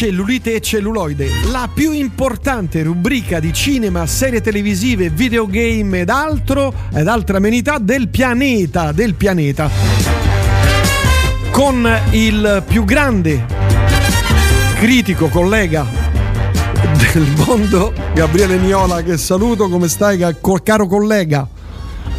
cellulite e celluloide, la più importante rubrica di cinema, serie televisive, videogame ed altro ed altre amenità del pianeta, del pianeta. Con il più grande critico collega del mondo, Gabriele Niola, che saluto, come stai caro collega?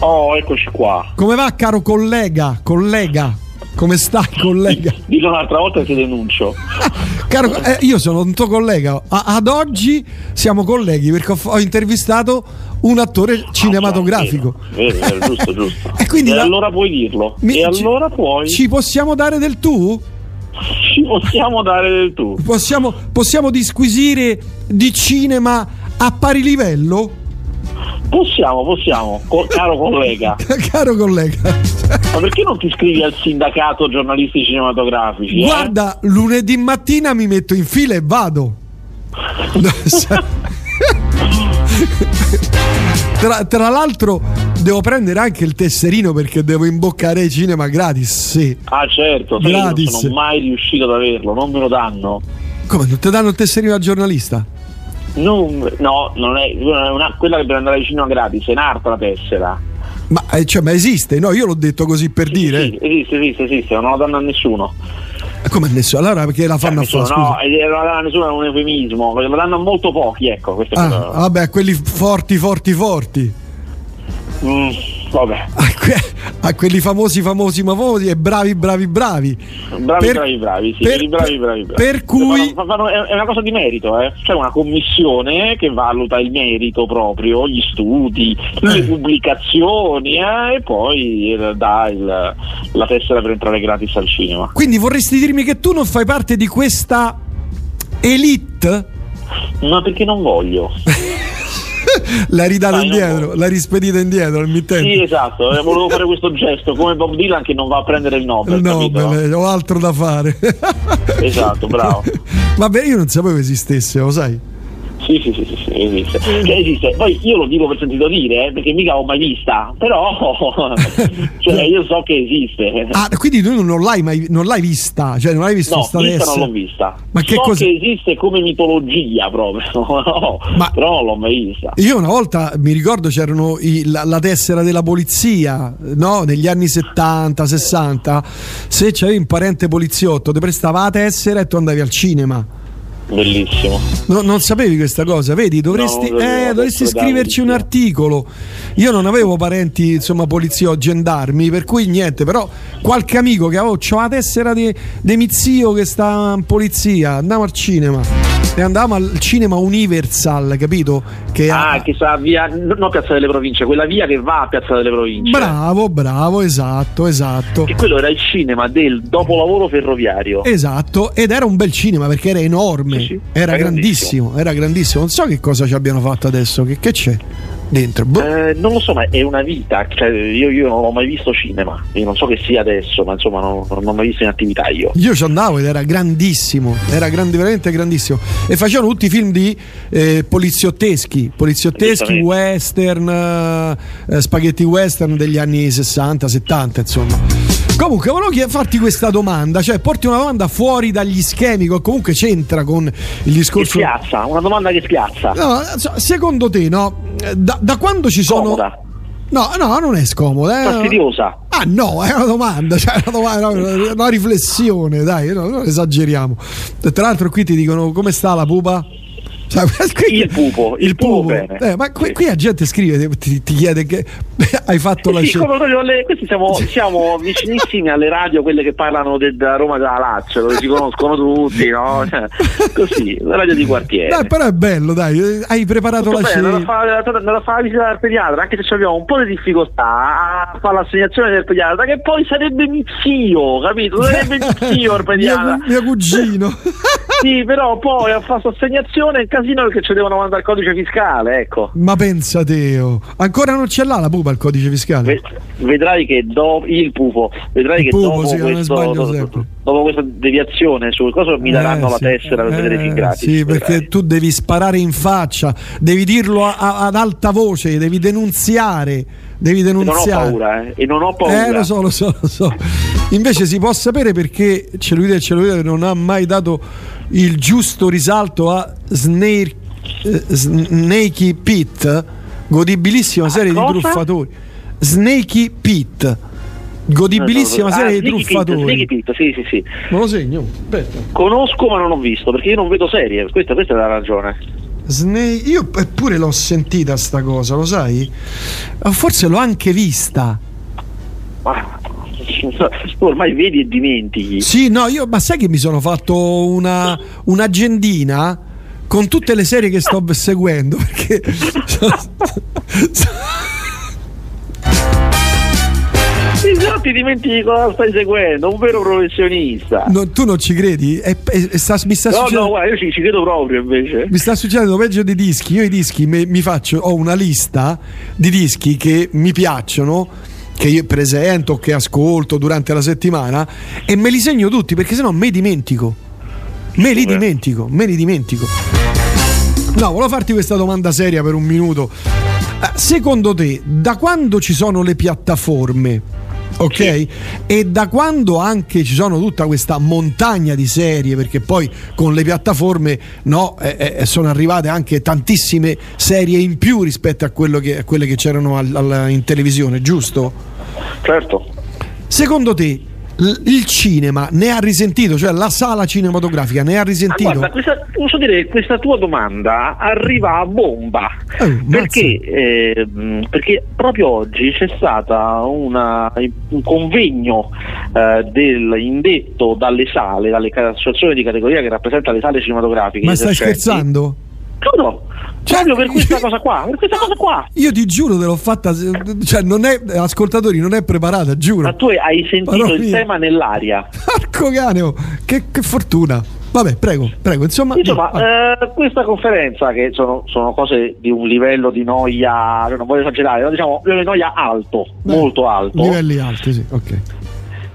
Oh, eccoci qua. Come va caro collega? Collega? Come stai, collega? Dillo un'altra volta che ti denuncio. Caro, eh, io sono un tuo collega. A, ad oggi siamo colleghi perché ho, ho intervistato un attore ah, cinematografico. Vero, vero, vero, giusto, giusto. e, quindi e la... allora puoi dirlo. Mi... e allora puoi. Ci possiamo dare del tu? Ci possiamo dare del tu. Possiamo, possiamo disquisire di cinema a pari livello? Possiamo, possiamo, caro collega. caro collega. Ma perché non ti iscrivi al sindacato giornalisti cinematografici? Eh? Guarda, eh? lunedì mattina mi metto in fila e vado. tra, tra, l'altro devo prendere anche il tesserino perché devo imboccare cinema gratis. Sì. Ah certo, gratis. non sono mai riuscito ad averlo, non me lo danno. Come non ti danno il tesserino da giornalista? Non, no, non è, una, quella che deve andare vicino a gratis, è un'altra tessera. Ma, eh, cioè, ma, esiste? No, io l'ho detto così per sì, dire. Sì, esiste, esiste, esiste, non la danno a nessuno. Come a nessuno? Allora perché la fanno cioè, a fare? No, la danno a nessuno è un eufemismo, la danno a molto pochi, ecco. Ah, vabbè, quelli forti, forti, forti. Mm, vabbè. A, que- a, quelli famosi, famosi, famosi e bravi, bravi, bravi. Bravi, per, bravi, bravi, sì, per, bravi, bravi, bravi. Per cui... È una cosa di merito, eh. C'è una commissione che valuta il merito proprio, gli studi, le eh. pubblicazioni eh, e poi dà il, la tessera per entrare gratis al cinema. Quindi vorresti dirmi che tu non fai parte di questa elite? Ma perché non voglio. l'ha ridata Dai, indietro, l'ha rispedita indietro al mittente. Sì, esatto, eh, volevo fare questo gesto come Bob Dylan che non va a prendere il Nobel. Il Nobel, ho altro da fare. esatto, bravo. Vabbè, io non sapevo esistesse, lo sai. Sì, sì, sì, sì, esiste. Cioè, esiste. Poi io lo dico per sentito dire, eh, perché mica l'ho mai vista, però cioè, io so che esiste. Ah, quindi tu non l'hai mai non l'hai vista? Cioè non l'hai vista no, sta vista non l'ho vista. Ma che so cosa? che esiste come mitologia proprio, no, Ma però non l'ho mai vista. Io una volta mi ricordo c'erano i, la, la, tessera della polizia, no? Negli anni 70, 60, se c'avevi un parente poliziotto, ti prestava la tessera e tu andavi al cinema. Bellissimo. No, non sapevi questa cosa, vedi? Dovresti, no, eh, dovresti scriverci un articolo. Io non avevo parenti, insomma, poliziotti, gendarmi, per cui niente, però qualche amico che avevo, c'ho la tessera di, di mio zio che sta in polizia, andiamo al cinema e andavamo al cinema Universal, capito? Che ah, ha... che sta via, no Piazza delle Province, quella via che va a Piazza delle Province. Bravo, bravo, esatto, esatto. E quello era il cinema del dopolavoro ferroviario. Esatto, ed era un bel cinema perché era enorme, sì, sì. Era, era grandissimo, grandissimo, era grandissimo. Non so che cosa ci abbiano fatto adesso, che, che c'è? Dentro? Boh. Eh, non lo so, ma è una vita. Cioè, io, io, non ho mai visto cinema. Io non so che sia adesso, ma insomma, non, non ho mai visto in attività io. Io ci andavo ed era grandissimo. Era grande, veramente grandissimo. E facevano tutti i film di eh, poliziotteschi, poliziotteschi, western, eh, spaghetti western degli anni 60-70, insomma. Comunque, volevo farti questa domanda, cioè porti una domanda fuori dagli schemi, che comunque c'entra con il discorso. Che spiazza, una domanda che spiazza. No, secondo te, no? Da, da quando ci sono. Comoda. No, no, non è scomoda. È fastidiosa. Ah, no, è una domanda, cioè una, domanda, una riflessione, dai, no, non esageriamo. Tra l'altro, qui ti dicono come sta la pupa? Cioè, qui, il pupo, il, il pupo. pupo eh, ma qui, qui, la gente scrive, ti, ti chiede che hai fatto la sì, scelta. questi siamo, siamo vicinissimi alle radio, quelle che parlano della Roma della Lazio, dove si conoscono tutti, no? Cioè, così, la radio di quartiere. Dai, però è bello, dai, hai preparato Tutto la scelta. Non la fa la visita del pediatra, anche se abbiamo un po' di difficoltà a fare l'assegnazione del pediatra, che poi sarebbe mio zio, capito? Sarebbe mio zio il pediatra. mio, mio cugino. sì, però poi a fare l'assegnazione in casino perché ci devono mandare il codice fiscale, ecco. Ma pensa Teo, ancora non ce l'ha la pupa il codice fiscale? vedrai che dopo il pupo, vedrai il che pupo, dopo, sì, questo, dopo, dopo, questa deviazione sul coso mi daranno eh, la tessera per vedere i film gratis. Sì, perché tu devi sparare in faccia, devi dirlo a, a, ad alta voce, devi denunziare devi denunziare. E non ho paura, eh. E non ho paura. Eh, lo so, lo so, lo so. Invece si può sapere perché Cellulite e Cellulite non ha mai dato il giusto risalto a Snake, eh, Snakey Pit, godibilissima serie di truffatori. Snakey Pit. Godibilissima Ah, serie di Sneaky Pete, truffatori. Pete, sì, sì, sì. Me lo segno? Aspetta. Conosco ma non ho visto, perché io non vedo serie, questa, questa è la ragione. Snake, io eppure l'ho sentita sta cosa, lo sai? Ah, Forse l'ho anche vista. Ma tu ormai vedi e dimentichi. Sì, no, io, ma sai che mi sono fatto una, un'agendina con tutte le serie che sto seguendo? Perché. No ti dimentichi cosa stai seguendo, un vero professionista. No, tu non ci credi? È- è- è- sta- mi, sta No, succedendo, no, guarda, io ci, ci credo proprio invece. mi sta succedendo peggio dei dischi. Io i dischi me- mi faccio, ho una lista di dischi che mi piacciono. Che io presento, che ascolto durante la settimana e me li segno tutti perché sennò me dimentico. Me li dimentico, me li dimentico. No, volevo farti questa domanda seria per un minuto. Eh, Secondo te, da quando ci sono le piattaforme, ok? Sì. E da quando anche ci sono tutta questa montagna di serie, perché poi con le piattaforme no, eh, eh, sono arrivate anche tantissime serie in più rispetto a, quello che- a quelle che c'erano al- al- in televisione, giusto? Certo. Secondo te il cinema ne ha risentito, cioè la sala cinematografica ne ha Ah, risentito? guarda, questa, posso dire che questa tua domanda arriva a bomba. Eh, perché, eh, perché proprio oggi c'è stata una- un convegno eh, del, indetto dalle sale, dalle associazioni di categoria che rappresenta le sale cinematografiche. Ma stai scherzando? Giuro, Cioè, proprio per questa cosa qua, per questa cosa qua. Io ti giuro te l'ho fatta, cioè non è, ascoltatori, non è preparata, giuro. Ma tu hai sentito il mia. tema nell'aria. Porco cane, oh, che, che fortuna. Vabbè, prego, prego, insomma. Insomma, eh, questa conferenza, che sono, sono cose di un livello di noia, non voglio esagerare, ma diciamo di noia alto, beh, molto alto, Livelli alti, sì, ok.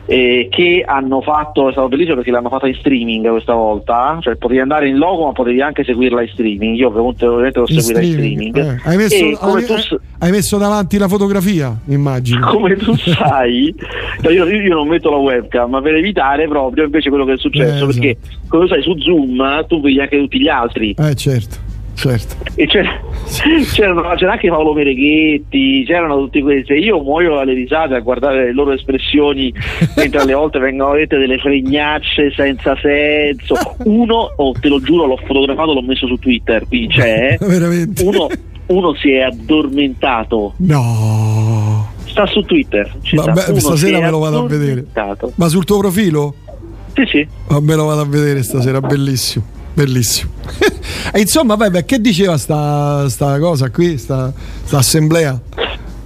Eh, che hanno fatto, è stato bellissimo perché l'hanno fatta in streaming questa volta, cioè potevi andare in logo ma potevi anche seguirla in streaming, io ovviamente, l'ho In seguita in streaming. eh. hai, messo, hai- tu, hai messo davanti la fotografia, immagino. come tu sai, cioè io, io non metto la webcam per evitare proprio invece quello che è successo, Eh, perché come sai su Zoom tu vedi anche tutti gli altri. Eh, certo, certo. E c'era, c'erano- c'era anche Paolo Mereghetti, c'erano tutti questi. Io muoio alle risate a guardare le loro espressioni mentre alle volte vengono dette delle fregnacce senza senso. Uno, oh, te lo giuro, l'ho fotografato, l'ho messo su Twitter, quindi c'è. Veramente. Uno, uno si è addormentato. No. Sta su Twitter. Vabbè, stasera me lo vado a vedere. Ma sul tuo profilo? Sì, sì. Ma me lo vado a vedere stasera, bellissimo. Bellissimo. e insomma, vabbè, che diceva sta, sta cosa qui, sta, sta assemblea?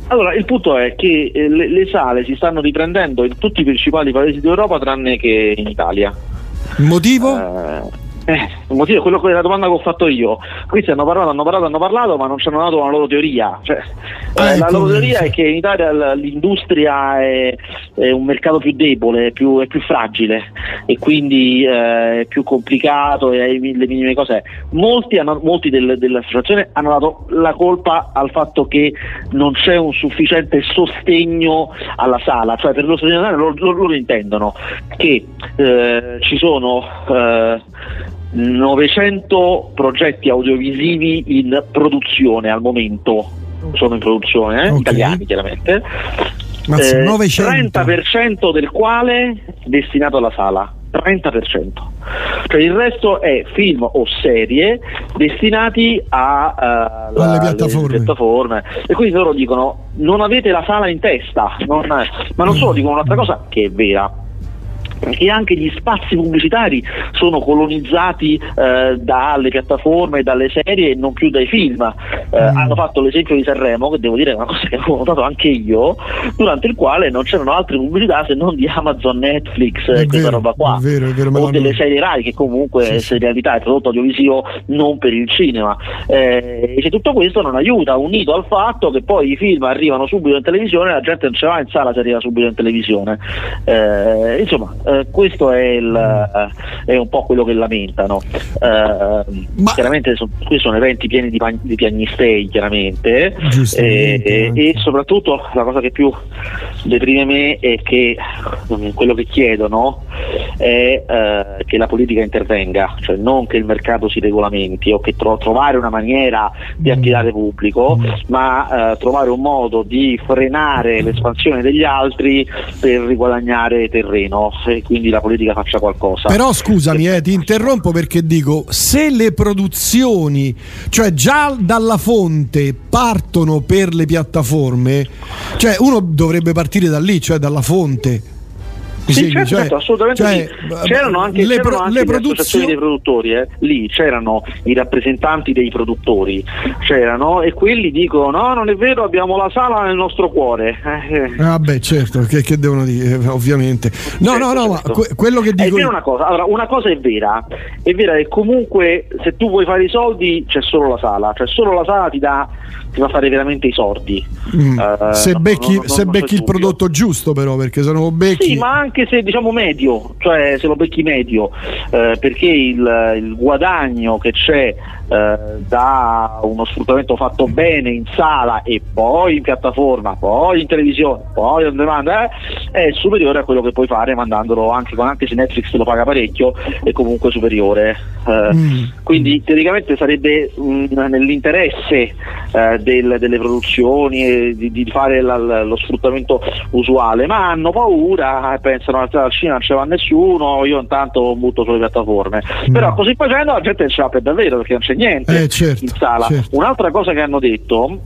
Allora, il punto è che eh, le, le sale si stanno riprendendo in tutti i principali paesi d'Europa tranne che in Italia. Il motivo? Eh, eh, il motivo è quello che è la domanda che ho fatto io. Questi hanno parlato, hanno parlato, hanno parlato, ma non ci hanno dato una loro teoria. Cioè, eh, Ah, la ecco, loro teoria è che in Italia l'industria è, è un mercato più debole, è più, è più fragile e quindi eh, è più complicato e hai le minime cose. Molti, hanno- molti del- dell'associazione hanno dato la colpa al fatto che non c'è un sufficiente sostegno alla sala, cioè per lo sostenere loro, loro- loro intendono che eh, ci sono eh, 900 progetti audiovisivi in produzione al momento, sono in produzione, eh, Ok. italiani chiaramente, Mazza, eh, 900. 30% del quale destinato alla sala. 30%, cioè il resto è film o serie destinati a, eh, la- piattaforme. piattaforme. e quindi loro dicono non avete la sala in testa, non- ma non solo dicono un'altra cosa che è vera, che anche gli spazi pubblicitari sono colonizzati eh, dalle piattaforme e dalle serie e non più dai film. Eh, Mm. Hanno fatto l'esempio di Sanremo, che devo dire è una cosa che avevo notato anche io, durante il quale non c'erano altre pubblicità se non di Amazon, Netflix e È questa vero, roba qua. è vero, è vero, o delle serie Rai che comunque Sì, è serialità è prodotto audiovisivo non per il cinema. Eh, e se tutto questo non aiuta, unito al fatto che poi i film arrivano subito in televisione, la gente non ce va in sala se arriva subito in televisione. Eh, insomma, eh, questo è il, eh, è un po' quello che lamentano. Uh, Ma... Chiaramente so, questi sono eventi pieni di, pan- di piagnistei, chiaramente, e, e, e, soprattutto la cosa che più deprime me è che quello che chiedono è uh, che la politica intervenga, cioè non che il mercato si regolamenti o che tro- trovare una maniera di mm. attirare pubblico, mm. ma uh, trovare un modo di frenare l'espansione degli altri per riguadagnare terreno e quindi la politica faccia qualcosa. Però scusami, eh, ti interrompo perché dico, se le produzioni, cioè già dalla fonte partono per le piattaforme, cioè uno dovrebbe partire da lì, cioè dalla fonte sì, certo, cioè, certo, assolutamente cioè, sì. C'erano anche, le, c'erano anche le, associazioni dei produttori, eh? lì c'erano i rappresentanti dei produttori, c'erano e quelli dicono no, non è vero, abbiamo la sala nel nostro cuore. Eh. Ah certo, che, che devono dire, eh, ovviamente. No, certo, no, no, certo. ma que- quello che dico... È una cosa, allora, una cosa è vera, è vera che comunque se tu vuoi fare i soldi c'è solo la sala, cioè solo la sala ti dà ti fa fare veramente i sordi. Mm. Uh, se becchi, non, non, se becchi il prodotto giusto però, perché se non lo becchi... Sì, ma anche se diciamo medio, cioè se lo becchi medio, eh, perché il, il, guadagno che c'è eh, da uno sfruttamento fatto bene in sala e poi in piattaforma, poi in televisione, poi on demand, eh, è superiore a quello che puoi fare mandandolo anche, anche se Netflix lo paga parecchio, è comunque superiore. Eh, mm. Quindi teoricamente sarebbe mh, mm, nell'interesse eh, del, delle produzioni di, di fare la, lo sfruttamento usuale, ma hanno paura e pensano al cinema non ce va nessuno, io intanto butto sulle piattaforme. Mm. Però così facendo la gente ce l'ha per davvero perché non c'è niente eh, certo, in sala. Certo. Un'altra cosa che hanno detto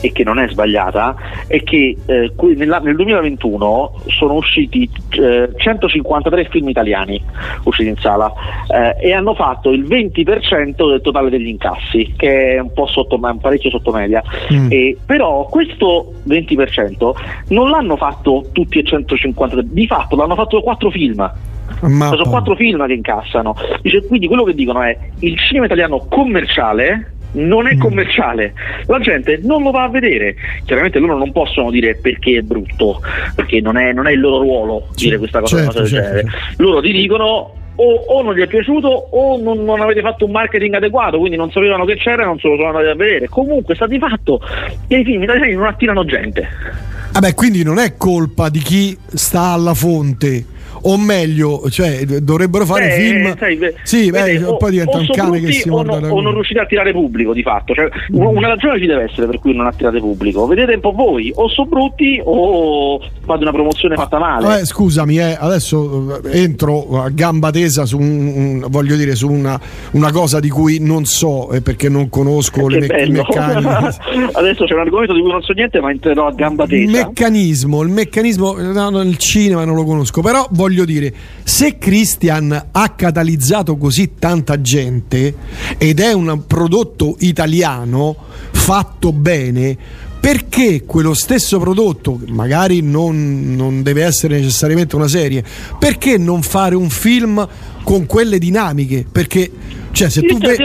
e che non è sbagliata, è che eh, nel, nel 2021 sono usciti eh, 153 film italiani usciti in sala eh, e hanno fatto il 20% del totale degli incassi, che è un po' sotto, un parecchio sotto media. Mm. E, però questo 20% non l'hanno fatto tutti e 153, di fatto l'hanno fatto 4 film. Ma sono quattro film che incassano. Dice, quindi quello che dicono è il cinema italiano commerciale non è mm. commerciale, la gente non lo va a vedere. Chiaramente loro non possono dire perché è brutto, perché non è, non è il loro ruolo dire questa cosa, certo, cosa del certo, genere. Certo. Loro ti dicono o, o, non gli è piaciuto o non, non, avete fatto un marketing adeguato, quindi non sapevano che c'era e non se lo sono andati a vedere. Comunque sta di fatto che i film italiani non attirano gente. Vabbè, quindi non è colpa di chi sta alla fonte o meglio, cioè, dovrebbero fare beh, film. Sai, beh, sì, beh, o, poi diventa un cane che si. O, no, o non riuscite a attirare pubblico di fatto. Cioè, mm. Una ragione ci deve essere per cui non attirate pubblico. Vedete un po' voi, o sono brutti o fate una promozione fatta male. Eh, scusami, eh, adesso eh, entro a gamba tesa su, un, un, voglio dire, su una, una, cosa di cui non so eh, perché non conosco le me- i meccanismi. adesso c'è un argomento di cui non so niente, ma entrerò a gamba tesa. Il meccanismo, il meccanismo, no, nel cinema non lo conosco, però voglio voglio dire, se Christian ha catalizzato così tanta gente ed è un prodotto italiano fatto bene, perché quello stesso prodotto, magari non, non, deve essere necessariamente una serie, perché non fare un film con quelle dinamiche? Perché cioè, se tu, ve-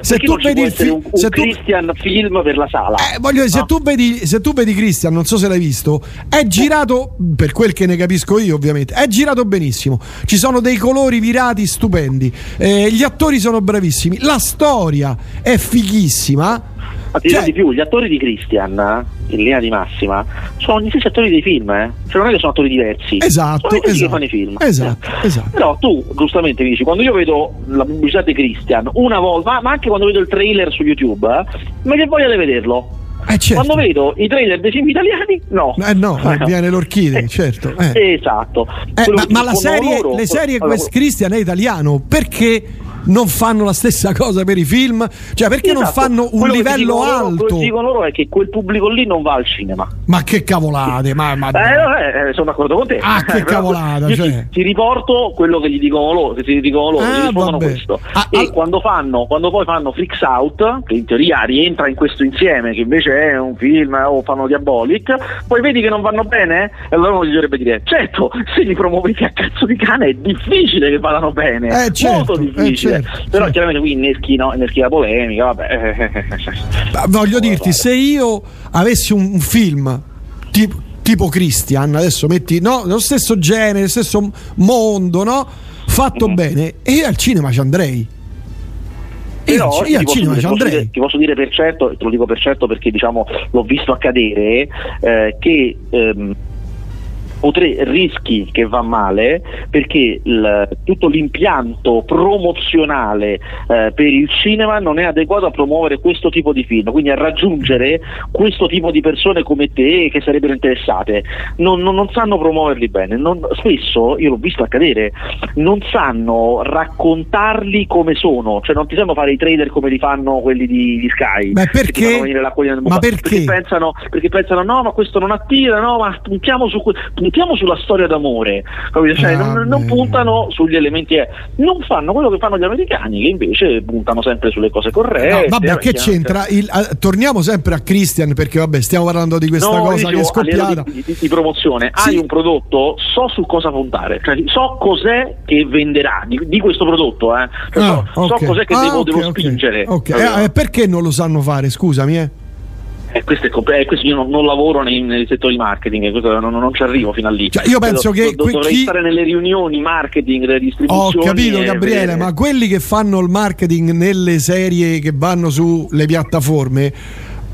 se tu vedi il film, un, un Christian tu... film per la sala, eh, voglio dire, no? se, tu vedi, se tu vedi Christian, non so se l'hai visto, è girato per quel che ne capisco io, ovviamente. È girato benissimo. Ci sono dei colori virati stupendi. Eh, gli attori sono bravissimi. La storia è fighissima ma ti cioè, di più, gli attori di Christian, in linea di massima, sono gli stessi attori dei film, eh? Cioè non è che sono attori diversi. Esatto. Sono esatto, che fanno i film. Esatto, eh. esatto. Però tu, giustamente, mi dici, quando io vedo la pubblicità di Christian, una volta, ma anche quando vedo il trailer su YouTube, eh, ma che voglia di vederlo? Eh certo. Quando vedo i trailer dei film italiani, no. Eh no, eh, viene l'orchidea, certo. Eh. Esatto. Eh, ma, ma la serie, loro, le serie allora, Christian è italiano, perché non fanno la stessa cosa per i film? Cioè, perché esatto. non fanno un quello livello alto? Loro, quello che dicono loro è che quel pubblico lì non va al cinema. Ma che cavolate! Ma, ma... Eh, eh, sono d'accordo con te. Ah, che cavolata! Cioè. Ti, ti, riporto quello che gli dicono loro, che ti dicono loro, ah, rispondono questo. Ah, e all... quando fanno, quando poi fanno Freaks Out, che in teoria rientra in questo insieme, che invece è un film eh, o fanno Diabolic, poi vedi che non vanno bene, e allora uno gli dovrebbe dire: certo, se li promuovete a cazzo di cane è difficile che vadano bene. Eh, certo, molto eh, difficile. Eh, certo, Però chiaramente qui inneschi, no, inneschi la polemica, vabbè. Voglio dirti, se io avessi un film tipo tipo Christian, adesso metti no, lo stesso genere, lo stesso mondo, no? fatto mm-hmm. bene e al cinema ci andrei. Però io, io al cinema ci andrei. Dire, ti posso dire per certo, te lo dico per certo perché diciamo l'ho visto accadere, eh, che ehm, potre, rischi che va male perché il, tutto l'impianto promozionale eh, per il cinema non è adeguato a promuovere questo tipo di film, quindi a raggiungere questo tipo di persone come te che sarebbero interessate. Non, non, non sanno promuoverli bene, non, spesso io l'ho visto accadere, non sanno raccontarli come sono, cioè non ti sanno fare i trader come li fanno quelli di, di Sky. Ma perché? Ma perché? Perché pensano, perché pensano no ma questo non attira, no ma puntiamo su questo puntiamo sulla storia d'amore, cioè, ah, non, non, puntano sugli elementi, eh. non fanno quello che fanno gli americani, che invece puntano sempre sulle cose corrette. No, vabbè, che c'entra? Il, uh, torniamo sempre a Christian, perché vabbè, stiamo parlando di questa no, cosa dicevo, che è scoppiata. Di, di, di, promozione, sì. hai un prodotto, so su cosa puntare, cioè, so cos'è che venderà di, di questo prodotto, eh. cioè, ah, so, okay. so, cos'è che ah, devo, okay, devo okay. spingere. Eh, eh, perché non lo sanno fare? Scusami, eh. Eh, questo, è, eh, questo io non, non lavoro nei, nei, settori marketing, non, non, ci arrivo fino a lì. Cioè, io penso che do, dovrei chi... stare nelle riunioni marketing, delle distribuzioni. Ho capito, Gabriele, vedere... ma quelli che fanno il marketing nelle serie che vanno sulle piattaforme,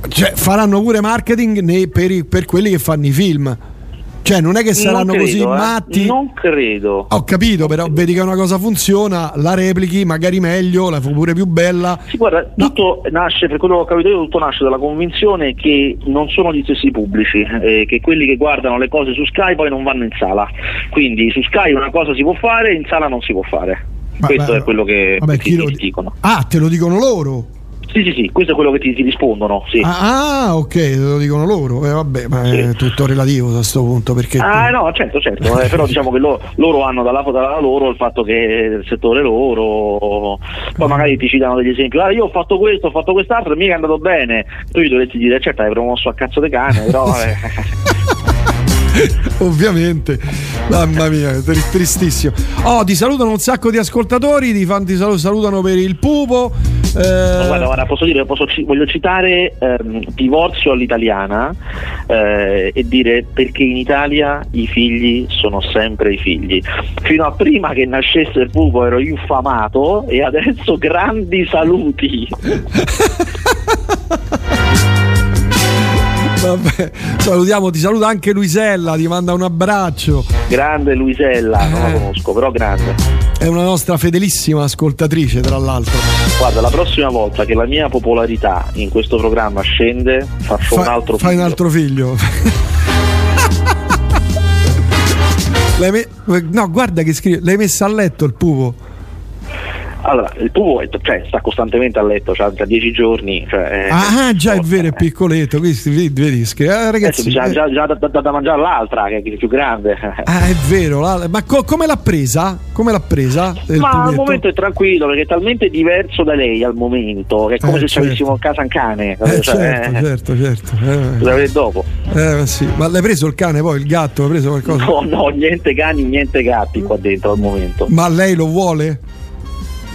cioè, faranno pure marketing nei, per, per quelli che fanno i film. Cioè, non è che saranno credo, così eh. matti. Non credo. Ho capito, però vedi che una cosa funziona, la replichi, magari meglio, la fu pure più bella. Sì, guarda, no. tutto nasce, per quello che ho capito io, tutto nasce dalla convinzione che non sono gli stessi pubblici, eh, che quelli che guardano le cose su Sky poi non vanno in sala. Quindi su Sky una cosa si può fare, in sala non si può fare. Ma, Questo è quello che, vabbè, che ti dicono. Ah, te lo dicono loro? Sì, sì, sì, questo è quello che ti, ti rispondono. Sì. Ah, ah, ok, lo dicono loro. Eh, vabbè, ma sì. è tutto relativo a questo punto. Perché ah, no, certo, certo. eh, però diciamo che lo, loro hanno dalla, dalla loro il fatto che il settore loro, poi magari ti citano degli esempi. Ah, io ho fatto questo, ho fatto quest'altro e mica è andato bene. Tu gli dovresti dire, certo, hai promosso a cazzo di cane, però. Ovviamente, mamma mia, tristissimo. Oh, ti salutano un sacco di ascoltatori, ti, fan, ti salutano per il pupo. Eh... guarda, guarda, posso dire, posso, voglio citare ehm, Divorzio all'italiana eh, e dire perché in Italia i figli sono sempre i figli. Fino a prima che nascesse il pupo ero infamato e adesso grandi saluti. Vabbè, salutiamo, ti saluta anche Luisella, ti manda un abbraccio. Grande Luisella, non la eh. conosco, però grande. È una nostra fedelissima ascoltatrice, tra l'altro. Guarda, la prossima volta che la mia popolarità in questo programma scende, faccio Fa, un altro figlio. Fai un altro figlio. me- no, guarda che scrive, l'hai messa a letto il pupo. Allora, il tuo cioè, sta costantemente a letto, cioè, da dieci giorni. Cioè, ah, già è vero, è piccoletto, questi vedi, eh, ragazzi. Già, già, già da, da, da, mangiare l'altra, che è più grande. Ah, è vero, ma co- come l'ha presa? Come l'ha presa? Ma al momento è tranquillo, perché è talmente diverso da lei al momento, che è come eh, se certo. avessimo a casa un cane. Eh, cioè, certo, eh, certo, certo. Eh. Dopo. Eh, sì. Ma l'hai preso il cane poi, il gatto? Hai preso qualcosa? No, no, niente cani, niente gatti qua dentro al momento. Ma lei lo vuole?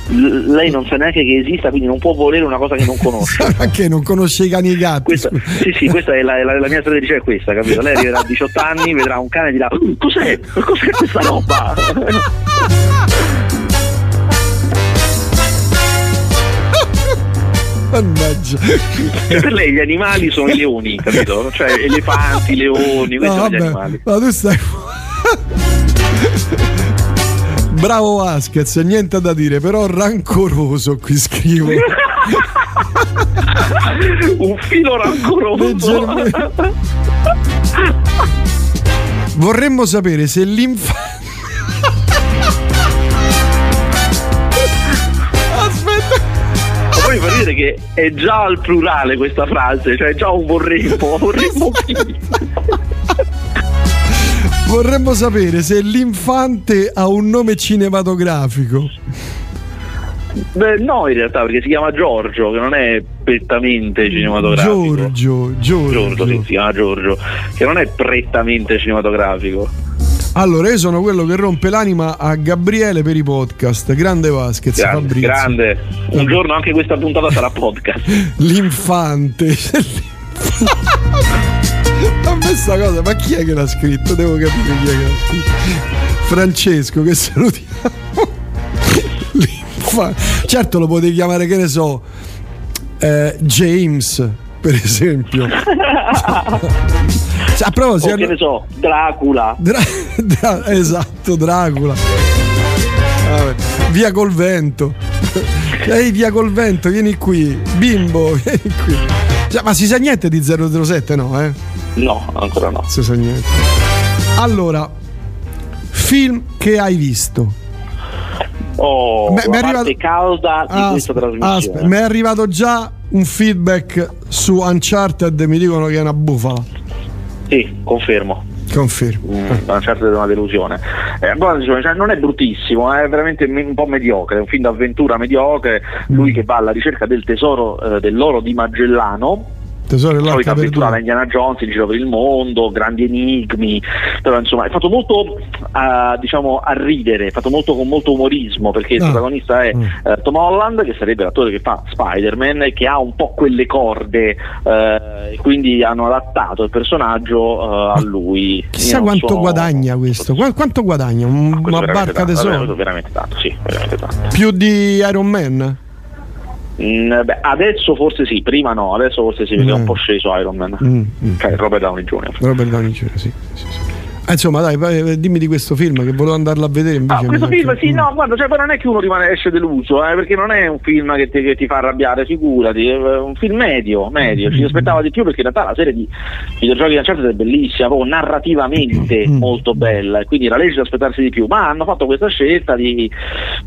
Lei non sa neanche che esista, quindi non può volere una cosa che non conosce. Perché non conosce i cani e i gatti? Questa, sì, sì, questa è la, la, la mia strategia è questa, capito? Lei arriverà a 18 anni, vedrà un cane e dirà: uh, Cos'è? Cos'è questa roba? Mannaggia. per lei gli animali sono i leoni, capito? Cioè elefanti, leoni, questi no, sono vabbè, gli animali. Ma tu stai. Bravo Vasquez, niente da dire, però rancoroso qui scrivo. Un filo rancoroso. Vorremmo sapere se l'infanzia Aspetta. Poi fa dire che è già al plurale questa frase, cioè già un vorremmo, vorremmo chi? Vorremmo sapere se l'infante ha un nome cinematografico. Beh, no, in realtà, perché si chiama Giorgio, che non è prettamente cinematografico. Giorgio, Giorgio. Giorgio, sì, si chiama Giorgio, che non è prettamente cinematografico. Allora, io sono quello che rompe l'anima a Gabriele per i podcast. Grande Vasquez, grande, Fabrizio. Grande. Un giorno anche questa puntata sarà podcast. L'infante. a me sta cosa, ma chi è che l'ha scritto? Devo capire chi è che l'ha scritto. Francesco, che salutiamo. certo lo potevi chiamare, che ne so, eh, James, per esempio. A proposito, che ne so, Dracula. Dra- Dra- esatto, Dracula. Vabbè. Via col vento. Ehi, via col vento, vieni qui. Bimbo, vieni qui. Ma si sa niente di 007, no? Eh? No, ancora no. Si sa niente. Allora, film che hai visto? Oh, mi è arrivato... calda di aspe, questa trasmissione. Mi è arrivato già un feedback su Uncharted, mi dicono che è una bufala. Sì, confermo. Confermo. Mm, Uncharted è una delusione. Eh, cioè, non è bruttissimo, è veramente un po' mediocre, è un film d'avventura mediocre, lui mm. che va alla ricerca del tesoro eh, dell'oro di Magellano Tesoro dell'arca avventura da Indiana Jones in giro per il mondo, grandi enigmi, però insomma è fatto molto uh, diciamo a ridere, è fatto molto con molto umorismo perché il ah. protagonista è uh, Tom Holland che sarebbe l'attore che fa Spider-Man e che ha un po' quelle corde uh, e quindi hanno adattato il personaggio a lui. Chissà quanto sono... guadagna questo, Qu- quanto guadagna? Un, una barca tesoro? Veramente tanto, sì, veramente tanto. Più di Iron Man? Mm, beh, adesso forse sì, prima no, adesso forse sì, perché mm. è un po' sceso Iron Man. Mm, mm. Cioè Robert Downey Jr. Robert Downey Jr., sì. sì, sì. Ah, insomma, dai, dimmi di questo film che volevo andarlo a vedere. Invece ah, questo film, sì, no, guarda, cioè, non è che uno rimane esce deluso, eh, perché non è un film che ti, che ti, fa arrabbiare, figurati, è un film medio, medio. Ci mm-hmm. aspettava di più perché in realtà la serie di videogiochi di Uncharted è bellissima, proprio narrativamente mm-hmm. molto bella, quindi era lecito aspettarsi di più, ma hanno fatto questa scelta di,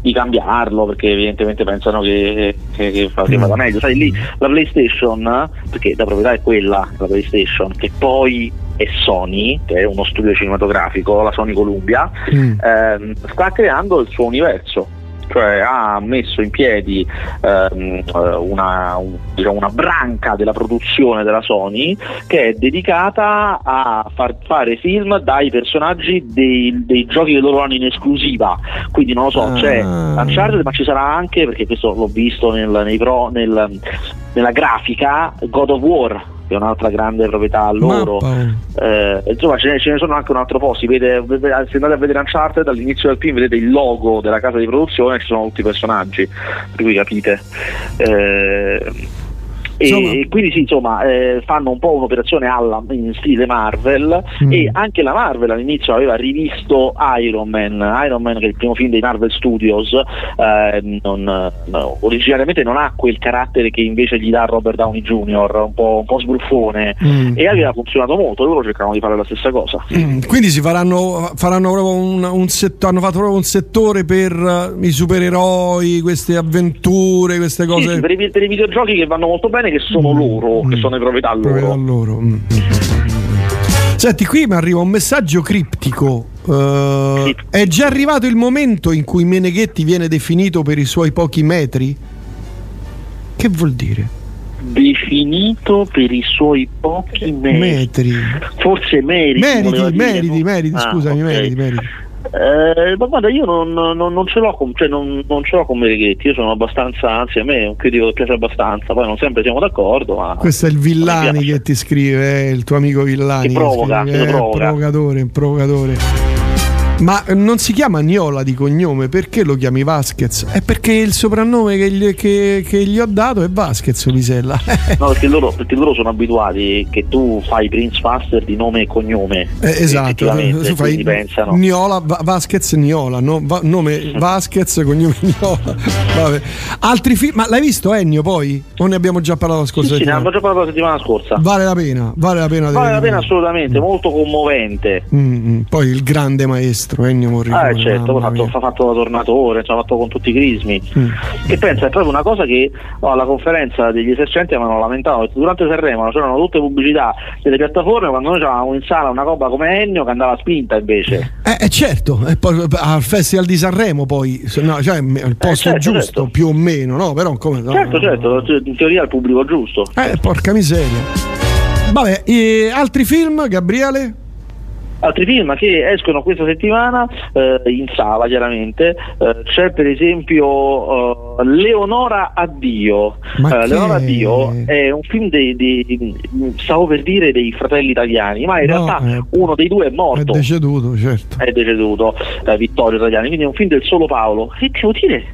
di cambiarlo perché evidentemente pensano che, che, che, che vada meglio. Sai, lì la PlayStation, perché la proprietà è quella, la PlayStation, che poi e Sony, che è uno studio cinematografico, la Sony Columbia, mm. ehm, sta creando il suo universo. Cioè ha messo in piedi ehm, una, un, diciamo una, branca della produzione della Sony che è dedicata a far fare film dai personaggi dei, dei giochi che loro hanno in esclusiva. Quindi non lo so, ah. c'è Uncharted, ma ci sarà anche, perché questo l'ho visto nel, nei pro, nel, nella grafica, God of War che è un'altra grande proprietà loro. Eh, insomma, ce ne, ce ne, sono anche un altro po'. Si vede, se andate a vedere Uncharted, dall'inizio del film vedete il logo della casa di produzione, ci sono tutti i personaggi, per cui capite. Eh, e, e, quindi sì, insomma, eh, fanno un po' un'operazione alla, in stile Marvel mm. e anche la Marvel all'inizio aveva rivisto Iron Man, Iron Man che è il primo film dei Marvel Studios, eh, non, no, originariamente non ha quel carattere che invece gli dà Robert Downey Jr., un po', un po sbruffone mm. e aveva funzionato molto, loro cercavano di fare la stessa cosa. Mm. Quindi si faranno, faranno proprio un, un set, hanno fatto proprio un settore per uh, i supereroi, queste avventure, queste cose. Sì, per, i, per i videogiochi che vanno molto bene bene che sono mm. loro, mm. che sono le proprietà loro. Proprietà loro. Mm. Senti, qui mi arriva un messaggio criptico. Uh, sì. È già arrivato il momento in cui Meneghetti viene definito per i suoi pochi metri? Che vuol dire? Definito per i suoi pochi metri. metri. Forse meriti. Meriti, meriti, meriti, meriti, ah, scusami, okay. meriti, meriti. Eh, ma guarda, io non, non, non, ce l'ho con, cioè non, non ce l'ho con Mereghetti, io sono abbastanza, anzi a me è un critico che piace abbastanza, poi non sempre siamo d'accordo. Ma Questo è il Villani che ti scrive, eh, il tuo amico Villani. Che provoca, che scrive, che provoca. provocatore, provocatore. Ma non si chiama Niola di cognome, perché lo chiami Vasquez? È perché il soprannome che gli, che, che gli ho dato è Vasquez Visella. no, perché loro, perché loro, sono abituati che tu fai Prince Faster di nome e cognome. Eh, esatto, tu fai pensano. Niola, Vasquez Niola, no? Va, nome Vasquez, cognome Niola. Vabbè. Altri film, ma l'hai visto Ennio poi? O ne abbiamo già parlato la scorsa sì, settimana? Sì, ne abbiamo già parlato la settimana scorsa. Vale la pena, vale la pena. Vale la pena assolutamente, molto commovente. Mm-hmm. Poi il grande maestro maestro Ennio Morricone. Ah, certo, ha fatto, fatto, da tornatore, ha fatto con tutti i crismi. Mm. Che pensa, è proprio una cosa che oh, alla conferenza degli esercenti avevano lamentato. Durante Sanremo c'erano tutte pubblicità delle piattaforme, quando noi avevamo in sala una roba come Ennio che andava spinta invece. Eh, eh certo, e poi al Festival di Sanremo poi, no, cioè il posto eh, certo, giusto, certo. più o meno, no? Però come, no, certo, certo, in teoria il pubblico giusto. Eh, porca miseria. Vabbè, altri film, Gabriele? Altri film che escono questa settimana eh, in sala chiaramente. Eh, c'è per esempio uh, Leonora Addio. Uh, Leonora Addio è? un film dei, dei, stavo per dire dei fratelli italiani ma in no, realtà eh, uno dei due è morto. è deceduto certo. È deceduto Vittorio Italiani quindi è un film del solo Paolo. E devo dire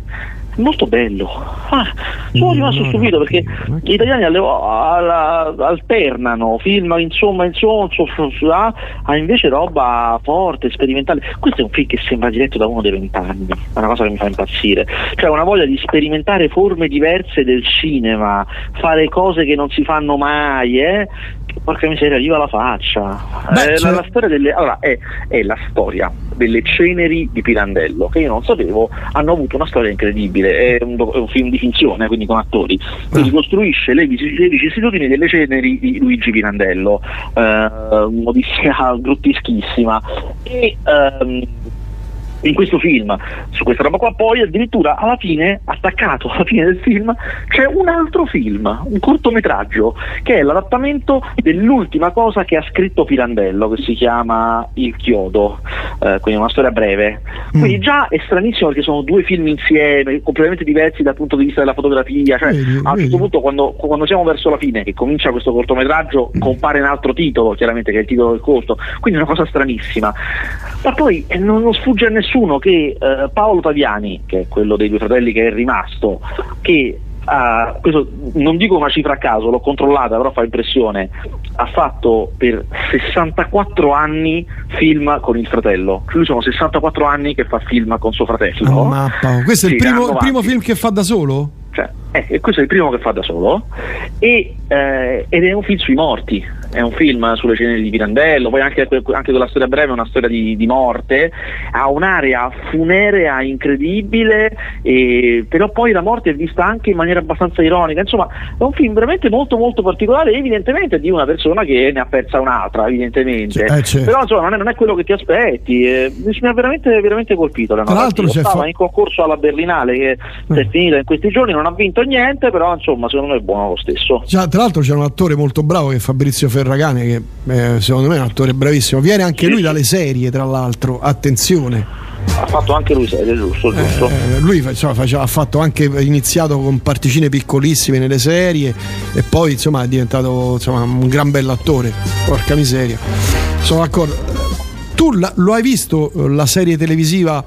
molto bello. Ah, sono rimasto stupito perché gli italiani alle, alla, alternano film insomma insomma, insomma a invece roba forte, sperimentale. Questo è un film che sembra diretto da uno dei vent'anni, è una cosa che mi fa impazzire. Cioè una voglia di sperimentare forme diverse del cinema, fare cose che non si fanno mai, eh? Porca miseria, viva la faccia. Beh, eh, cioè... la, la, storia delle, allora, è, è, la storia delle ceneri di Pirandello, che io non sapevo, hanno avuto una storia incredibile. È un, è un film di finzione, quindi con attori. Quindi ah. costruisce le, le vicissitudini delle ceneri di Luigi Pirandello, eh, un'odissea grotteschissima. E ehm, in questo film su questa roba qua poi addirittura alla fine attaccato alla fine del film c'è un altro film un cortometraggio che è l'adattamento dell'ultima cosa che ha scritto Pirandello che si chiama Il Chiodo. Eh, quindi una storia breve. Quindi mm. già è stranissimo perché sono due film insieme completamente diversi dal punto di vista della fotografia cioè vedi, a un certo punto quando, quando, siamo verso la fine che comincia questo cortometraggio mm. compare un altro titolo chiaramente che è il titolo del corto. Quindi è una cosa stranissima. Ma poi eh, non, non sfugge a nessuno nessuno che eh, Paolo Taviani, che è quello dei due fratelli che è rimasto, che ha, questo non dico una cifra a caso, l'ho controllata, però fa impressione, ha fatto per 64 anni film con il fratello. Lui sono 64 anni che fa film con suo fratello. Oh, mappa. Questo sì, è il primo, il primo film che fa da solo? Cioè, eh, questo è il primo che fa da solo e, eh, ed è un film sui morti è un film sulle ceneri di Pirandello, poi anche, anche quella storia breve è una storia di, di morte, ha un'area funerea incredibile, e, però poi la morte è vista anche in maniera abbastanza ironica, insomma è un film veramente molto molto particolare, evidentemente di una persona che ne ha persa un'altra, evidentemente, eh, certo. però insomma non è, non è, quello che ti aspetti, eh, mi ha veramente, veramente colpito. Tra l'altro stava fa... in concorso alla Berlinale che mm. si è finita in questi giorni, non ha vinto niente, però insomma secondo me è buono lo stesso. Già, tra l'altro c'è un attore molto bravo che è Fabrizio Ferrari Ferragane che eh, secondo me è un attore bravissimo. Viene anche lui dalle serie tra l'altro attenzione. Ha fatto anche lui serie giusto, giusto. Eh, lui insomma, faceva, ha fatto anche iniziato con particine piccolissime nelle serie e poi insomma è diventato insomma, un gran bell'attore. Porca miseria. Sono d'accordo. Tu la, lo hai visto la serie televisiva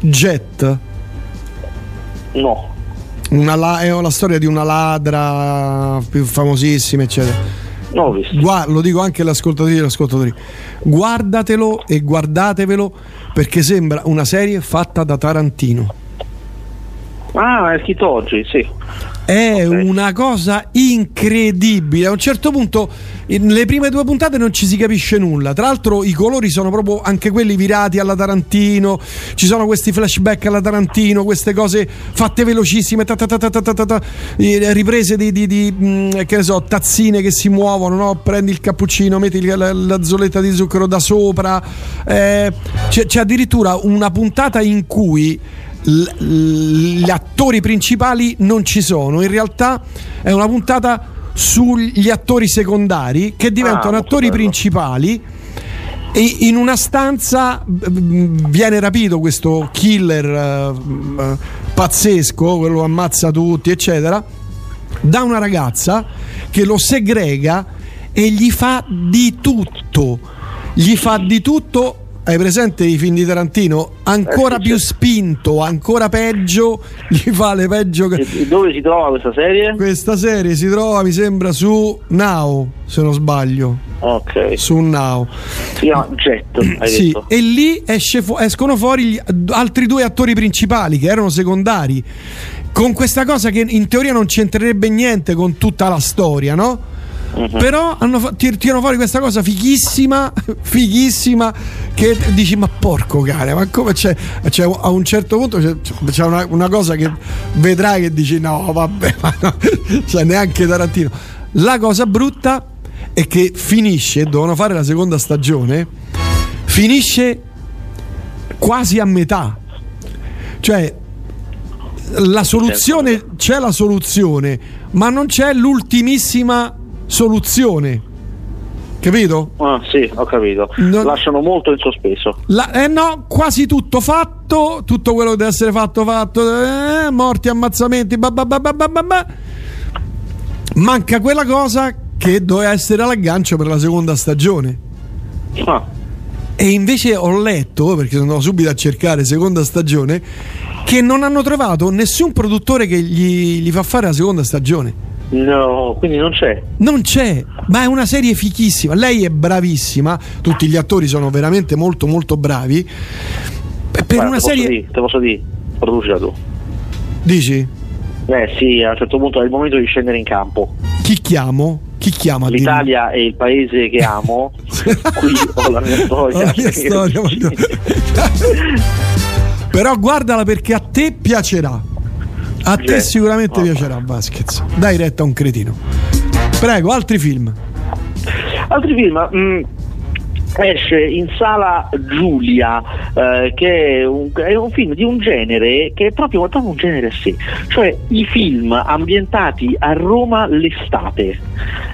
Jet? no. Una, è la storia di una ladra più famosissima eccetera No. Guarda, lo dico anche agli ascoltatori e agli ascoltatori. Guardatelo e guardatevelo perché sembra una serie fatta da Tarantino. Ah, è scritto oggi, sì. È okay. una cosa incredibile. A un certo punto, nelle prime due puntate non ci si capisce nulla. Tra l'altro, i colori sono proprio anche quelli virati alla Tarantino. Ci sono questi flashback alla Tarantino, queste cose fatte velocissime, ta ta ta riprese di, di, di mm, che ne so, tazzine che si muovono. No? Prendi il cappuccino, metti la, la zolletta di zucchero da sopra. Eh, c'è, c'è addirittura una puntata in cui gli attori principali non ci sono. In realtà è una puntata sugli attori secondari che diventano ah, attori bello. principali. E in una stanza viene rapito questo killer uh, pazzesco, quello ammazza tutti, eccetera, da una ragazza che lo segrega e gli fa di tutto. Gli fa di tutto hai presente i film di Tarantino? Ancora eh, più certo. spinto, ancora peggio, gli fa le peggio. E dove si trova questa serie? Questa serie si trova, mi sembra, su Now, se non sbaglio. Ok. Su Now. Si chiama Jet, sì, detto. e lì fu- escono fuori gli altri due attori principali che erano secondari. Con questa cosa che in teoria non c'entrerebbe niente con tutta la storia, no? Uh-huh. Però hanno, tirano fuori questa cosa fighissima, fighissima, che dici ma porco cane, ma come c'è, c'è a un certo punto c'è, c'è una, una, cosa che vedrai che dici no vabbè, ma no, cioè neanche Tarantino. La cosa brutta è che finisce, devono fare la seconda stagione, finisce quasi a metà. Cioè la soluzione, c'è la soluzione, ma non c'è l'ultimissima soluzione. Capito? Ah, sì, ho capito. Non... Lasciano molto in sospeso. La... eh no, quasi tutto fatto, tutto quello che deve essere fatto, fatto, eh, morti, ammazzamenti, bah, Manca quella cosa che doveva essere l'aggancio per la seconda stagione. Ah. E invece ho letto, perché sono andato subito a cercare seconda stagione, che non hanno trovato nessun produttore che gli, gli fa fare la seconda stagione. No, quindi non c'è. Non c'è, ma è una serie fichissima. Lei è bravissima, tutti gli attori sono veramente molto molto bravi. Per Guarda, una te serie... Posso dire, te posso dire, produci tu. Dici? Eh sì, a un certo punto è il momento di scendere in campo. Chi chiamo? Chi chiama? L'Italia è il paese che amo, qui ho la mia storia. La mia storia, Però guardala perché a te piacerà. A te sicuramente Oh. piacerà Vasquez. Dai retta a un cretino. Prego, altri film. Altri film. mm, esce in sala Giulia, eh, che è un, è un film di un genere che è proprio, un genere a sé, cioè i film ambientati a Roma l'estate.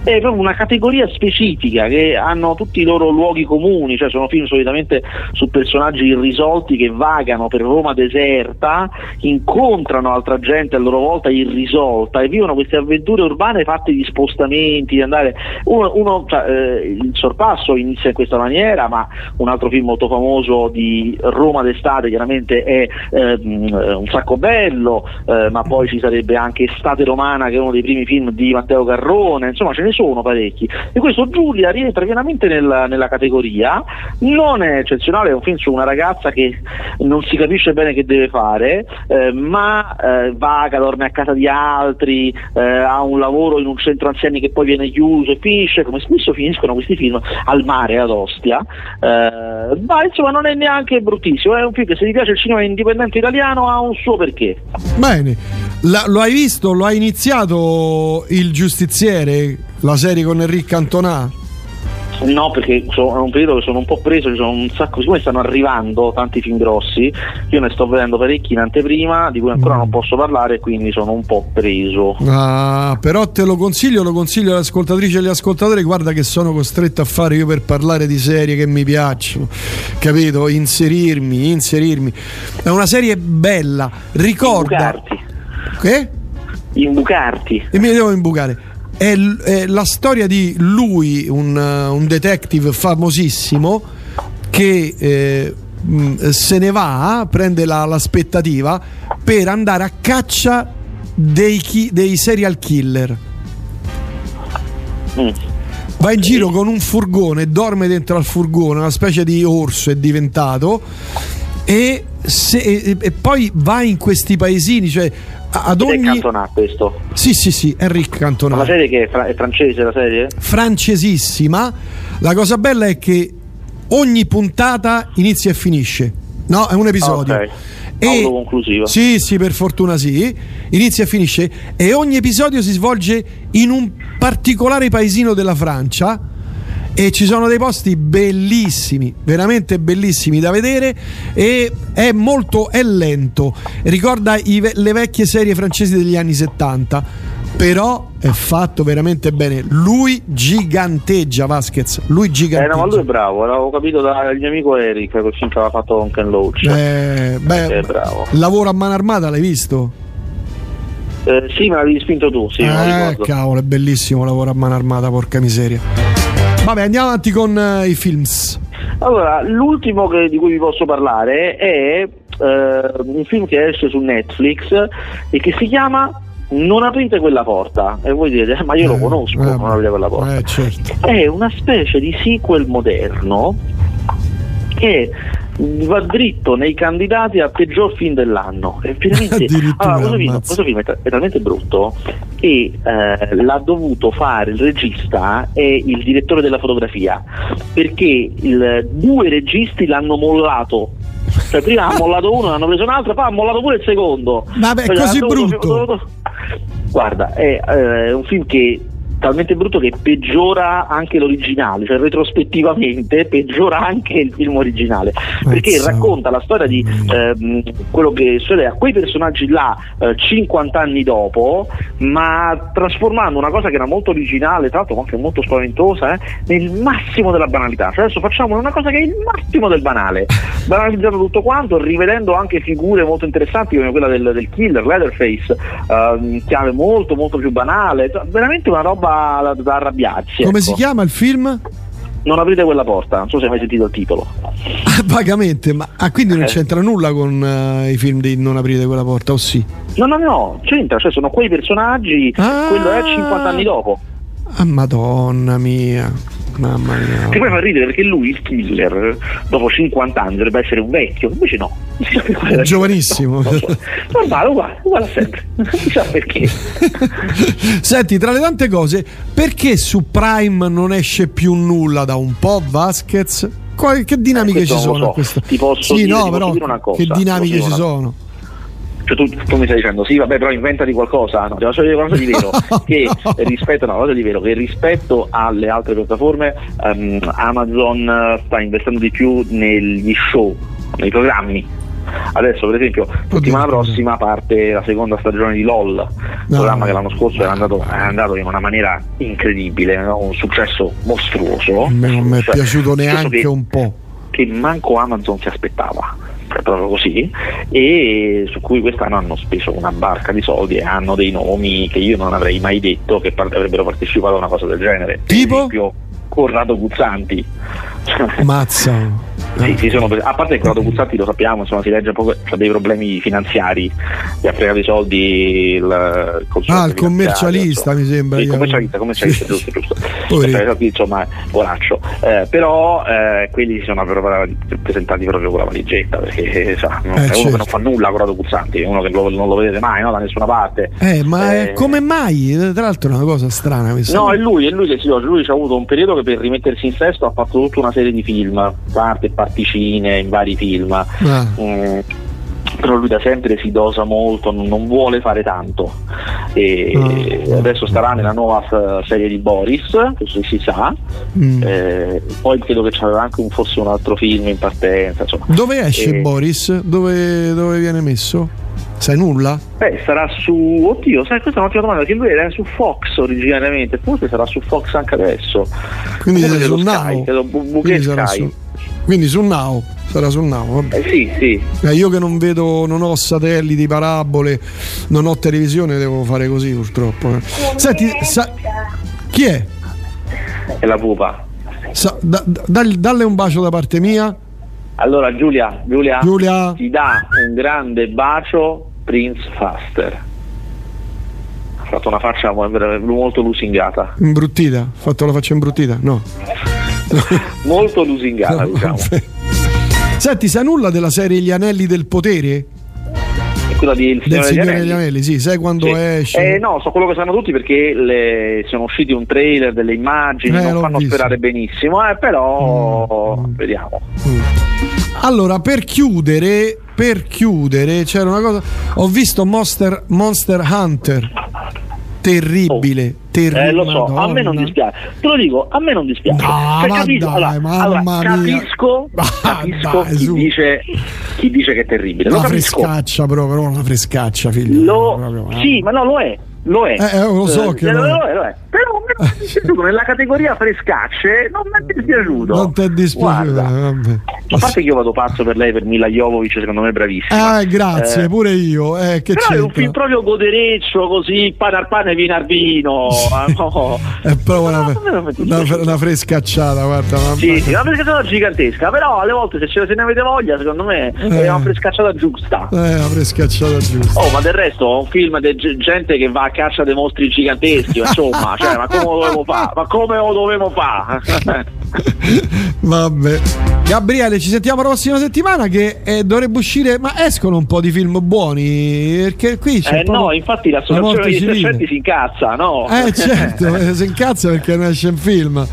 È proprio una categoria specifica che hanno tutti i loro luoghi comuni, cioè sono film solitamente su personaggi irrisolti che vagano per Roma deserta, incontrano altra gente a loro volta irrisolta e vivono queste avventure urbane fatte di spostamenti, di andare uno, uno, cioè, eh, il sorpasso inizia in questa maniera, ma un altro film molto famoso di Roma d'estate chiaramente è ehm, Un sacco bello, eh, ma poi ci sarebbe anche Estate Romana che è uno dei primi film di Matteo Garrone, insomma ce ne sono parecchi. E questo Giulia rientra pienamente nella, nella categoria, non è eccezionale, è un film su una ragazza che non si capisce bene che deve fare, eh, ma eh, vaga, dorme a casa di altri, eh, ha un lavoro in un centro anziani che poi viene chiuso e finisce, come spesso finiscono questi film, al mare ad Ostia. Eh, ma insomma non è neanche bruttissimo, è un film che se ti piace il cinema indipendente italiano ha un suo perché. Bene, La- lo hai visto? Lo ha iniziato il giustiziere, la serie con Enrico Cantona? No, perché sono, è un periodo che sono un po' preso, ci sono un sacco, siccome stanno arrivando tanti film grossi, io ne sto vedendo parecchi in anteprima, di cui ancora non posso parlare, quindi sono un po' preso. Ah, però te lo consiglio, lo consiglio alle ascoltatrici e agli ascoltatori. Guarda che sono costretto a fare io per parlare di serie che mi piacciono, capito? Inserirmi, inserirmi. È una serie bella, ricorda. Imbucarti. Che? Imbucarti. E mi devo imbucare. È, è la storia di lui, un, uh, un detective famosissimo, che eh, se ne va, prende la- l'aspettativa per andare a caccia dei, chi- dei serial killer. Mm. Va in giro con un furgone, dorme dentro al furgone, una specie di orso è diventato. E, se- e- e poi va in questi paesini, cioè ad Ed è ogni. Cantona questo. Sì, sì, sì, Enric Ma Cantona. la serie che è, fra- è francese la serie? Francesissima. La cosa bella è che ogni puntata inizia e finisce. No, è un episodio. Ok. Autoconclusiva. Sì, sì, per fortuna sì. Inizia e finisce. E ogni episodio si svolge in un particolare paesino della Francia. E ci sono dei posti bellissimi, veramente bellissimi da vedere. E è molto è lento. Ricorda i le vecchie serie francesi degli anni 70. Però è fatto veramente bene. Lui giganteggia Vasquez. Lui Eh giganteggia. no, ma lui è bravo, l'avevo capito dal mio amico Eric, che aveva fatto con Ken Loach. Eh, beh, È bravo. lavoro a mano armata, l'hai visto? Eh, sì, me l'avevi spinto tu, sì, eh, cavolo, è bellissimo lavoro a mano armata, porca miseria. Vabbè, andiamo avanti con eh, i films. Allora, l'ultimo che- di cui vi posso parlare è eh, un film che esce su Netflix e che si chiama Non aprite quella porta. E voi direte, "Eh, ma io lo Eh, conosco, eh, Non aprite quella porta. Eh, certo. È una specie di sequel moderno che va dritto nei candidati a peggior film dell'anno. È veramente... Addirittura, Allora, questo, film, questo film è, ta- è talmente brutto che eh, l'ha dovuto fare il regista e il direttore della fotografia perché il- due registi l'hanno mollato. Cioè, prima ha mollato uno, ne hanno preso un altro, poi ha mollato pure il secondo. Vabbè, è Cioè, così dovuto- brutto. dovuto- Guarda, è eh, un film che talmente brutto che peggiora anche l'originale, cioè retrospettivamente peggiora anche il film originale, perché Mazza. racconta la storia di ehm, quello che succede a quei personaggi là eh, 50 anni dopo, ma trasformando una cosa che era molto originale, tra l'altro anche molto spaventosa, eh, nel massimo della banalità. Cioè adesso facciamo una cosa che è il massimo del banale, banalizzando tutto quanto, rivedendo anche figure molto interessanti come quella del, del killer, Leatherface, ehm, chiave molto molto più banale, cioè, veramente una roba da, da arrabbiarsi. Come ecco. si chiama il film? Non aprite quella porta, non so se hai mai sentito il titolo. Ah, vagamente, ma ah, quindi non eh. c'entra nulla con uh, i film di Non aprite quella porta, o sì? No, no, no, c'entra, cioè sono quei personaggi, ah. quello è 50 anni dopo. Ah, madonna mia. Mamma mia. Che poi fa ridere perché lui, il killer, dopo 50 anni dovrebbe essere un vecchio, invece no. È giovanissimo. Normale, uguale, uguale a sempre. Non si sa perché. Senti, tra le tante cose, perché su Prime non esce più nulla da un po' Vasquez? Che dinamiche eh, ci sono? So. Ti posso sì, dire, no, però, che dinamiche ci sono? Cioè tu, tu, mi stai dicendo sì vabbè però inventati qualcosa no, ti faccio dire qualcosa di vero che rispetto, no, cosa di vero che rispetto alle altre piattaforme um, Amazon sta investendo di più negli show nei programmi Adesso, per esempio, settimana prossima parte la seconda stagione di LOL, no. programma che l'anno scorso era andato, è andato in una maniera incredibile, no? un successo mostruoso. Non mi è cioè, piaciuto neanche un po'. Che manco Amazon si aspettava proprio così, e su cui quest'anno hanno speso una barca di soldi e hanno dei nomi che io non avrei mai detto che avrebbero partecipato a una cosa del genere. Tipo? Per esempio, Corrado Guzzanti. Mazza. Sì, sì, sono, a parte che Corrado Guzzanti lo sappiamo, insomma, si legge un po', ha dei problemi finanziari, gli ha fregato i soldi il, Ah, il commercialista mi sembra. Il commercialista, commercialista sì. giusto, giusto. Soldi, insomma, poraccio. Eh, però eh, quelli si sono presentati proprio con la valigetta, perché sa, eh, è certo. uno che non fa nulla Corrado Guzzanti, è uno che lo, non lo vedete mai no, da nessuna parte. Eh, ma eh, come mai? Tra l'altro è una cosa strana questa. No, è lui, è lui che sì, lui ha avuto un periodo che per rimettersi in sesto ha fatto tutta una serie di film, parte particine in vari film. Ah. Mm, però lui da sempre si dosa molto, non vuole fare tanto. E ah. adesso starà nella nuova serie di Boris, così si sa. Mm. Eh, poi credo che c'era anche un, forse un altro film in partenza. Insomma. Dove esce e... Boris? Dove, dove viene messo? Sai nulla? Beh, sarà su. Oddio, sai, questa è un'ottima domanda. Che lui era su Fox originariamente, forse sarà su Fox anche adesso. Quindi sarà su. Quindi, sarà su... Quindi su Now. Sarà su Now. Eh, sì, sì. Eh, io che non vedo, non ho satelliti, parabole, non ho televisione, devo fare così purtroppo. Eh. Senti, sa... chi è? È la pupa. Sa... Da, da, dalle un bacio da parte mia. Allora Giulia, Giulia, Giulia, ti dà un grande bacio Prince Faster. Ha fatto una faccia molto lusingata. Imbruttita? Ha fatto la faccia imbruttita? No. molto lusingata, no, diciamo. Senti, sa nulla della serie Gli Anelli del Potere? quella di Il Signore, del Signore degli, Anelli. Anelli. sì, sai quando sì. esce? Eh, no, so quello che sanno tutti perché le, sono usciti un trailer, delle immagini, eh, non fanno visto. sperare benissimo, eh, però mm. vediamo. Mm. Allora, per chiudere, per chiudere, c'era una cosa. Ho visto Monster, Monster Hunter. Terribile, oh. Terribile. Eh, lo so, Madonna. a me non dispiace. Te lo dico, a me non dispiace. No, cioè, capisco, dai, allora, allora, capisco, capisco dai, chi, dice, chi, dice, che è terribile. Una frescaccia, però, però una frescaccia, figlio. Lo, proprio, eh. Sì, ma no, lo è lo è. Eh, eh lo so eh, che lo, lo, è. lo è. Però mi è dispiaciuto nella categoria frescacce, non mi è dispiaciuto. Non ti è dispiaciuto. A parte che io vado pazzo per lei, per Mila Jovovic, secondo me è bravissima. Ah, grazie, eh, pure io. Eh, che però c'entra? è un film proprio godereccio, così, pane al pane, vino al vino. Ah, no. è proprio una, una, una, frescacciata, guarda. Sì, sì, una frescacciata gigantesca, però alle volte se, ce, se ne avete voglia, secondo me eh. è una frescacciata giusta. Eh, una frescacciata giusta. Oh, ma del resto è un film di gente che va a caccia dei mostri giganteschi, insomma, cioè, ma come lo dovevo fare? Ma come lo dovevo fare? Vabbè. Gabriele, ci sentiamo la prossima settimana che eh, dovrebbe uscire, ma escono un po' di film buoni, perché qui c'è Eh no, infatti l'associazione degli esperti si incazza, no? Eh certo, eh, si incazza perché non esce un film.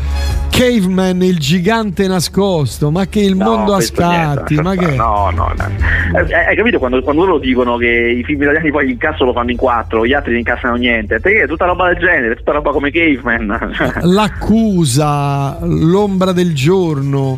Caveman, il gigante nascosto, ma che il no, mondo a scatti, niente, ma che... No, no, no. Eh, hai capito quando, quando, loro dicono che i film italiani poi l'incasso lo fanno in quattro, gli altri non incassano niente, perché è tutta roba del genere, tutta roba come Caveman. L'accusa, l'ombra del giorno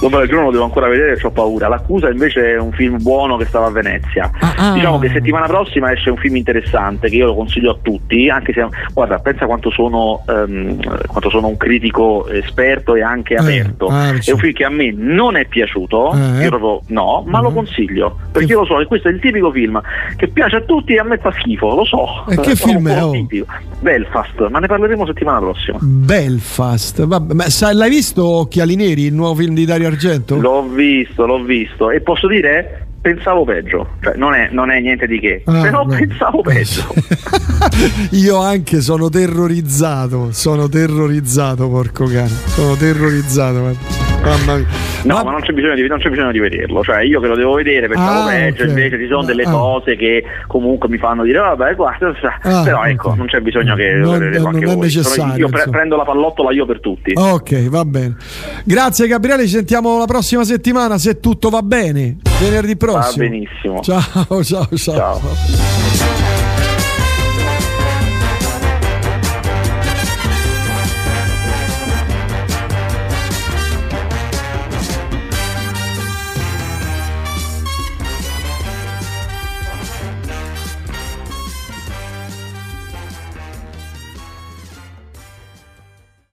L'ombra del giorno lo devo ancora vedere, ho paura. L'accusa invece è un film buono che stava a Venezia. Ah, ah. Diciamo che settimana prossima esce un film interessante che io lo consiglio a tutti, anche se guarda, pensa quanto sono, um, quanto sono un critico esperto e anche Eh, aperto. ah, è un film che a me non è piaciuto, Eh. io proprio no, ma lo Mhm. consiglio. Perché io lo so che questo è il tipico film che piace a tutti e a me fa schifo, lo so. E che Sono film è, oh? Belfast, ma ne parleremo settimana prossima. Belfast. Vabbè, ma sai, l'hai visto Occhiali Neri, il nuovo film di Dario Argento? L'ho visto, l'ho visto e posso dire pensavo peggio, cioè non è, non è niente di che, Ah, però beh. pensavo peggio. Io anche sono terrorizzato, sono terrorizzato, porco cane. Sono terrorizzato, guarda. No, Ma- ma non c'è, bisogno di, non c'è bisogno di vederlo, cioè io che lo devo vedere pensavo Ah, peggio, ok. invece ci sono delle Ah. cose che comunque mi fanno dire vabbè guarda, Ah, però ecco, non c'è bisogno che Non- vedete non è necessario, Io pre- prendo la pallottola io per tutti. Ok, va bene. Grazie Gabriele, ci sentiamo la prossima settimana se tutto va bene. Venerdì Va prossimo. benissimo. Ciao, ciao, ciao. Ciao.